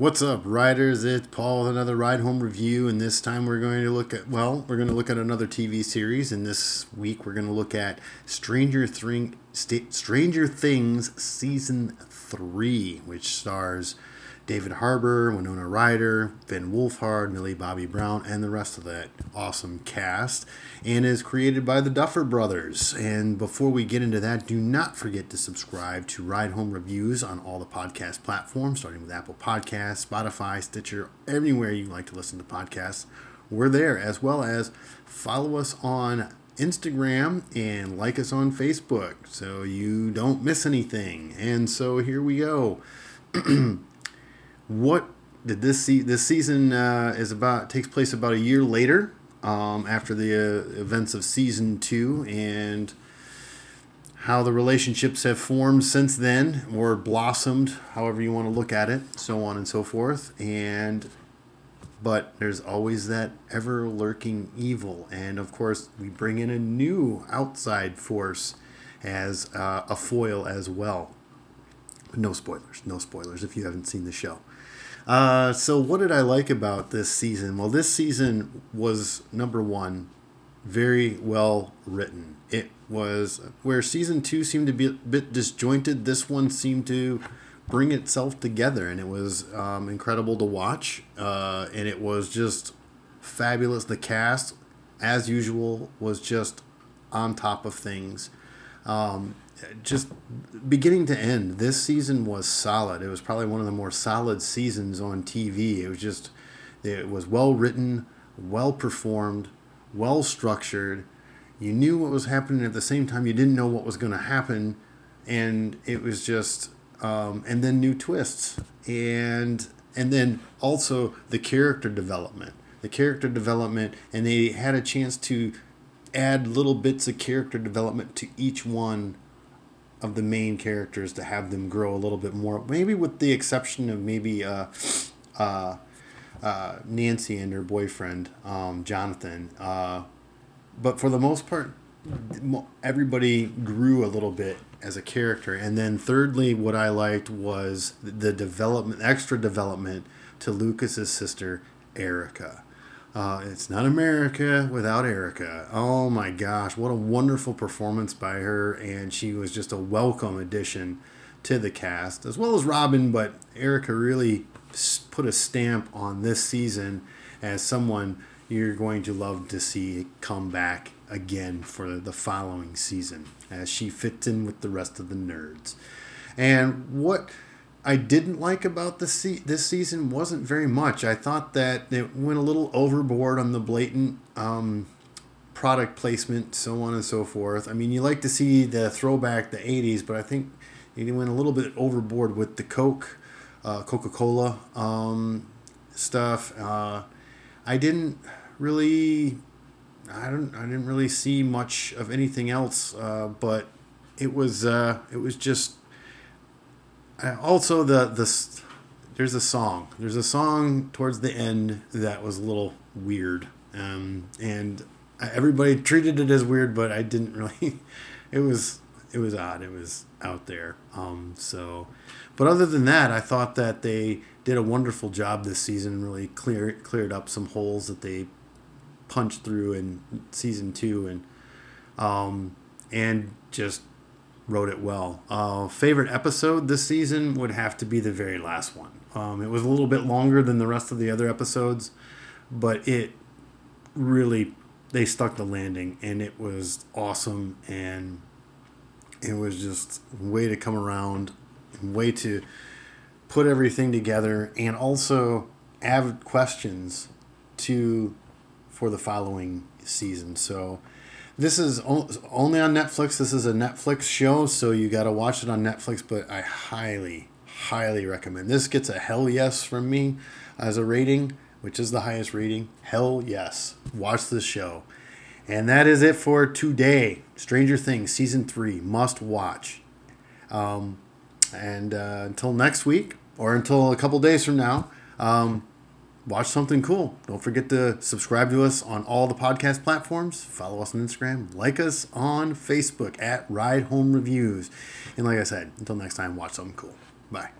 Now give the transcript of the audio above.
What's up, riders? It's Paul with another ride home review, and this time we're going to look at well, we're going to look at another TV series, and this week we're going to look at Stranger Thing, Stranger Things season three, which stars David Harbour, Winona Ryder, Finn Wolfhard, Millie Bobby Brown, and the rest of that awesome cast, and is created by the Duffer Brothers. And before we get into that, do not forget to subscribe to Ride Home Reviews on all the podcast platforms, starting with Apple Podcasts, Spotify, Stitcher, anywhere you like to listen to podcasts. We're there, as well as follow us on Instagram and like us on Facebook so you don't miss anything. And so here we go. what did this see? This season uh, is about takes place about a year later um, after the uh, events of season two, and how the relationships have formed since then or blossomed, however you want to look at it, so on and so forth. And but there's always that ever lurking evil, and of course we bring in a new outside force as uh, a foil as well. No spoilers, no spoilers if you haven't seen the show. Uh, so, what did I like about this season? Well, this season was number one, very well written. It was where season two seemed to be a bit disjointed. This one seemed to bring itself together, and it was um, incredible to watch. Uh, and it was just fabulous. The cast, as usual, was just on top of things. Um, just beginning to end, this season was solid. It was probably one of the more solid seasons on TV. It was just, it was well written, well performed, well structured. You knew what was happening at the same time. You didn't know what was going to happen, and it was just, um, and then new twists, and and then also the character development, the character development, and they had a chance to add little bits of character development to each one of the main characters to have them grow a little bit more. Maybe with the exception of maybe uh, uh, uh, Nancy and her boyfriend um, Jonathan. Uh, but for the most part, everybody grew a little bit as a character. And then thirdly, what I liked was the development, extra development to Lucas's sister Erica. Uh, it's not America without Erica. Oh my gosh, what a wonderful performance by her, and she was just a welcome addition to the cast, as well as Robin. But Erica really put a stamp on this season as someone you're going to love to see come back again for the following season, as she fits in with the rest of the nerds. And what I didn't like about this se- this season wasn't very much. I thought that it went a little overboard on the blatant um, product placement, so on and so forth. I mean, you like to see the throwback, the '80s, but I think it went a little bit overboard with the Coke, uh, Coca Cola um, stuff. Uh, I didn't really, I don't, I didn't really see much of anything else. Uh, but it was, uh, it was just also the the there's a song. There's a song towards the end that was a little weird, um, and everybody treated it as weird, but I didn't really. It was it was odd. It was out there. Um, so, but other than that, I thought that they did a wonderful job this season. Really clear cleared up some holes that they punched through in season two, and um, and just wrote it well. Uh, favorite episode this season would have to be the very last one. Um, it was a little bit longer than the rest of the other episodes, but it really they stuck the landing, and it was awesome, and it was just way to come around, way to put everything together, and also add questions to for the following season. So this is only on Netflix. This is a Netflix show, so you got to watch it on Netflix. But I highly, highly recommend. This gets a hell yes from me as a rating, which is the highest rating. Hell yes. Watch this show. And that is it for today. Stranger Things season three must watch. Um, and uh, until next week, or until a couple days from now. Um, watch something cool. Don't forget to subscribe to us on all the podcast platforms. Follow us on Instagram. Like us on Facebook at Ride Home Reviews. And like I said, until next time, watch something cool. Bye.